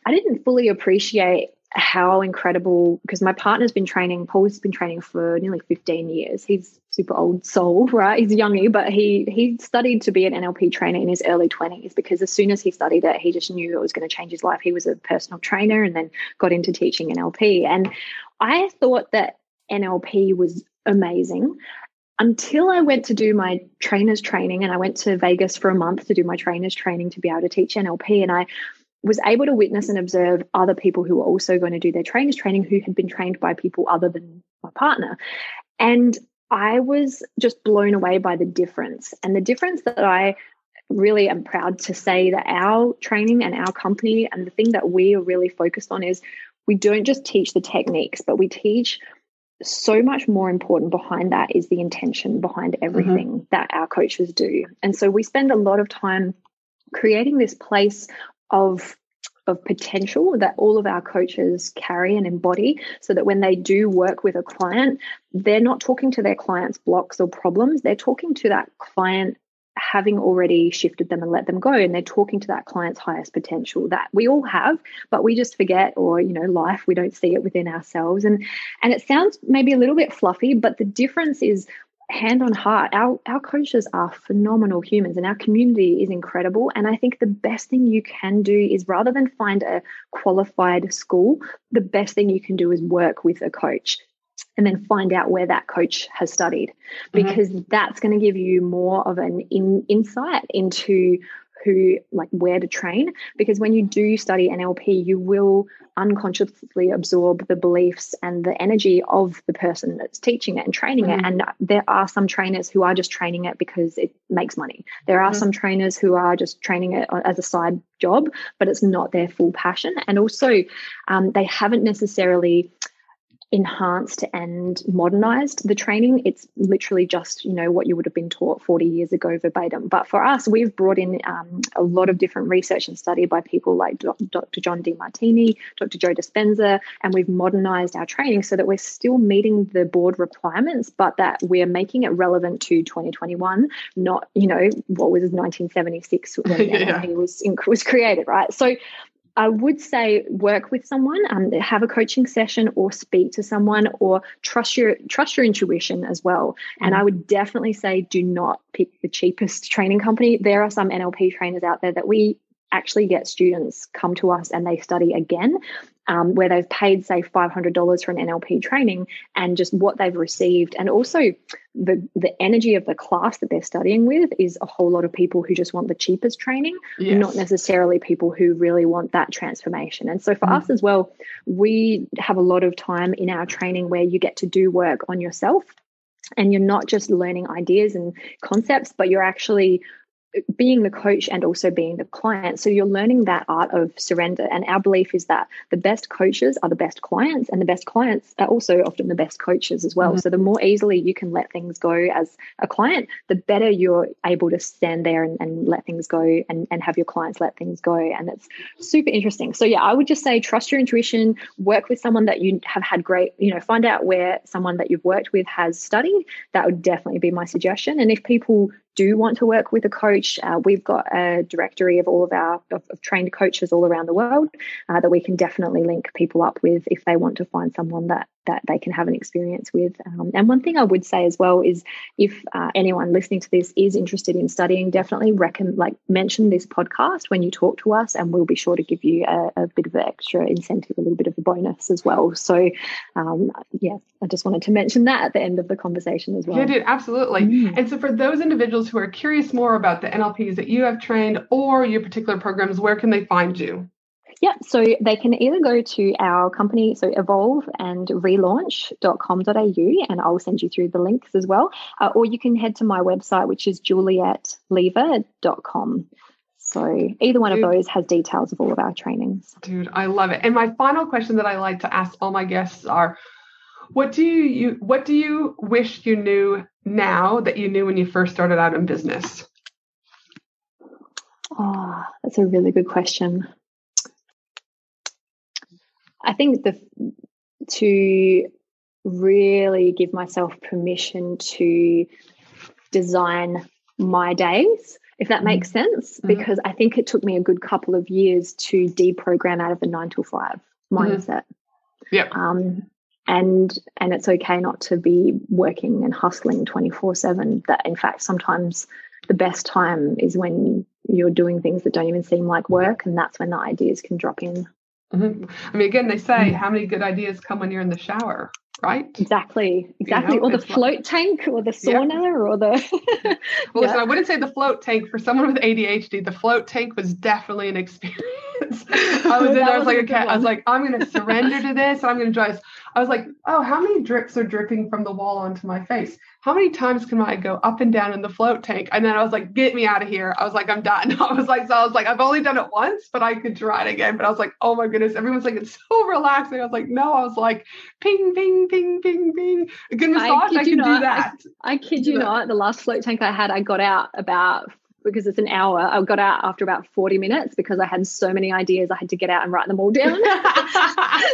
[SPEAKER 2] I didn't fully appreciate how incredible because my partner's been training paul's been training for nearly 15 years. He's super old soul [laughs] right? He's youngy but he he studied to be an nlp trainer in his early 20s because as soon as he studied it he just knew it was going to change his life. He was a personal trainer and then got into teaching nlp and i thought that nlp was amazing until I went to do my trainer's training and I went to Vegas for a month to do my trainer's training to be able to teach NLP. And I was able to witness and observe other people who were also going to do their trainers training who had been trained by people other than my partner. And I was just blown away by the difference. And the difference that I really am proud to say that our training and our company and the thing that we are really focused on is we don't just teach the techniques, but we teach so much more important behind that is the intention behind mm-hmm. everything mm-hmm. that our coaches do. And so we spend a lot of time creating this place of of potential that all of our coaches carry and embody so that when they do work with a client they're not talking to their client's blocks or problems. They're talking to that client having already shifted them and let them go and they're talking to that client's highest potential that we all have but we just forget or you know life we don't see it within ourselves. And and it sounds maybe a little bit fluffy but the difference is hand on heart our our coaches are phenomenal humans and our community is incredible and i think the best thing you can do is rather than find a qualified school the best thing you can do is work with a coach and then find out where that coach has studied mm-hmm. because mm-hmm. that's going to give you more of an in, insight into who like where to train because when you do study NLP you will unconsciously absorb the beliefs and the energy of the person that's teaching it and training mm-hmm. it and there are some trainers who are just training it because it makes money there are mm-hmm. some trainers who are just training it as a side job but it's not their full passion and also um, they haven't necessarily enhanced and modernized the training. It's literally just, you know, what you would have been taught 40 years ago verbatim. But for us, we've brought in um, a lot of different research and study by people like Dr. John Demartini, Dr. Joe Dispenza, and we've modernized our training so that we're still meeting the board requirements, but that we're making it relevant to 2021, not, you know, what was 1976 when [laughs] yeah. he was, was created, right? So I would say work with someone, um, have a coaching session, or speak to someone, or trust your trust your intuition as well. Mm-hmm. And I would definitely say do not pick the cheapest training company. There are some NLP trainers out there that we actually get students come to us and they study again um, where they've paid say $500 for an nlp training and just what they've received and also the the energy of the class that they're studying with is a whole lot of people who just want the cheapest training yes. not necessarily people who really want that transformation and so for mm. us as well we have a lot of time in our training where you get to do work on yourself and you're not just learning ideas and concepts but you're actually being the coach and also being the client. So you're learning that art of surrender. And our belief is that the best coaches are the best clients, and the best clients are also often the best coaches as well. Mm-hmm. So the more easily you can let things go as a client, the better you're able to stand there and, and let things go and, and have your clients let things go. And it's super interesting. So yeah, I would just say trust your intuition, work with someone that you have had great, you know, find out where someone that you've worked with has studied. That would definitely be my suggestion. And if people do want to work with a coach, uh, we've got a directory of all of our of, of trained coaches all around the world uh, that we can definitely link people up with if they want to find someone that that they can have an experience with. Um, and one thing I would say as well is if uh, anyone listening to this is interested in studying, definitely recommend like mention this podcast when you talk to us, and we'll be sure to give you a, a bit of an extra incentive, a little bit of a bonus as well. So, um, yeah, I just wanted to mention that at the end of the conversation as well.
[SPEAKER 1] Yeah, did absolutely. Mm. And so, for those individuals who are curious more about the NLPs that you have trained or your particular programs, where can they find you?
[SPEAKER 2] Yeah, so they can either go to our company, so evolve and relaunch.com.au, and I'll send you through the links as well. Uh, or you can head to my website, which is julietlever.com. So either one Dude, of those has details of all of our trainings.
[SPEAKER 1] Dude, I love it. And my final question that I like to ask all my guests are what do you what do you wish you knew now that you knew when you first started out in business?
[SPEAKER 2] Oh, that's a really good question. I think the to really give myself permission to design my days if that makes mm-hmm. sense mm-hmm. because i think it took me a good couple of years to deprogram out of the 9 to 5 mm-hmm. mindset
[SPEAKER 1] mm-hmm. yeah um
[SPEAKER 2] and and it's okay not to be working and hustling 24/7 that in fact sometimes the best time is when you're doing things that don't even seem like work and that's when the ideas can drop in
[SPEAKER 1] Mm-hmm. I mean, again, they say how many good ideas come when you're in the shower, right?
[SPEAKER 2] Exactly, exactly. You know, or the float like, tank, or the sauna, yeah. or the. [laughs]
[SPEAKER 1] well, yeah. listen, I wouldn't say the float tank for someone with ADHD. The float tank was definitely an [laughs] experience. I was in there. I was like, okay, I was like, I'm going to surrender [laughs] to this. I'm going to try. I was like, oh, how many drips are dripping from the wall onto my face? How many times can I go up and down in the float tank? And then I was like, get me out of here. I was like, I'm done. [laughs] I was like, so I was like, I've only done it once, but I could try it again. But I was like, oh my goodness. Everyone's like, it's so relaxing. I was like, no, I was like, ping, ping, ping, ping, ping. A good massage, I, I can do that.
[SPEAKER 2] I, I kid you not. The last float tank I had, I got out about because it's an hour. I got out after about 40 minutes because I had so many ideas. I had to get out and write them all down. [laughs]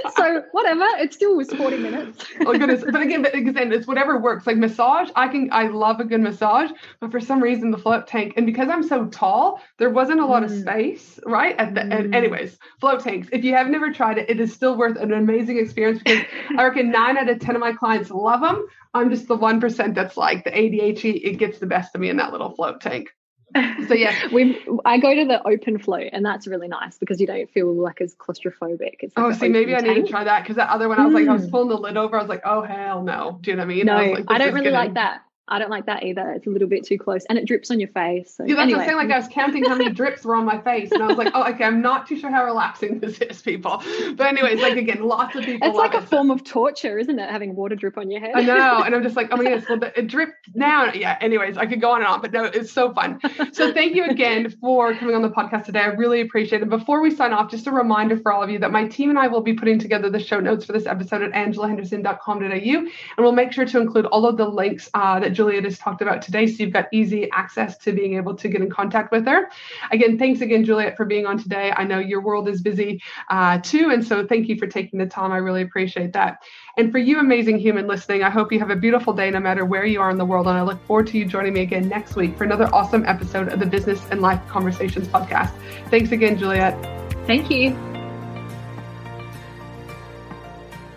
[SPEAKER 2] [laughs] so whatever, it still was 40 minutes.
[SPEAKER 1] oh goodness. But again, but again, it's whatever works. Like massage, I can I love a good massage, but for some reason the float tank, and because I'm so tall, there wasn't a lot mm. of space, right? At the mm. and anyways, float tanks. If you have never tried it, it is still worth an amazing experience because I reckon nine out of ten of my clients love them. I'm just the one percent that's like the ADHD. It gets the best of me in that little float tank [laughs] so yeah
[SPEAKER 2] we i go to the open float and that's really nice because you don't feel like as claustrophobic it's
[SPEAKER 1] like oh see maybe tank. i need to try that because that other one i was like i was hmm. pulling the lid over i was like oh hell no do you know what i mean
[SPEAKER 2] no
[SPEAKER 1] I,
[SPEAKER 2] like, I don't really like that I don't like that either. It's a little bit too close and it drips on your face. So
[SPEAKER 1] yeah, that's
[SPEAKER 2] anyway.
[SPEAKER 1] saying. Like I was counting how many drips were on my face and I was like, oh, okay, I'm not too sure how relaxing [laughs] this is, people. But anyways, like again, lots of people.
[SPEAKER 2] It's like a form of torture, isn't it? Having water drip on your head.
[SPEAKER 1] I know. And I'm [laughs] just like, oh my goodness, well, it dripped now. Yeah. Anyways, I could go on and on, but no, it's so fun. So thank you again for coming on the podcast today. I really appreciate it. Before we sign off, just a reminder for all of you that my team and I will be putting together the show notes for this episode at angelahenderson.com.au. And we'll make sure to include all of the links uh, that Juliet has talked about about today. So you've got easy access to being able to get in contact with her. Again, thanks again, Juliet, for being on today. I know your world is busy uh, too. And so thank you for taking the time. I really appreciate that. And for you, amazing human listening, I hope you have a beautiful day no matter where you are in the world. And I look forward to you joining me again next week for another awesome episode of the Business and Life Conversations podcast. Thanks again, Juliet.
[SPEAKER 2] Thank you.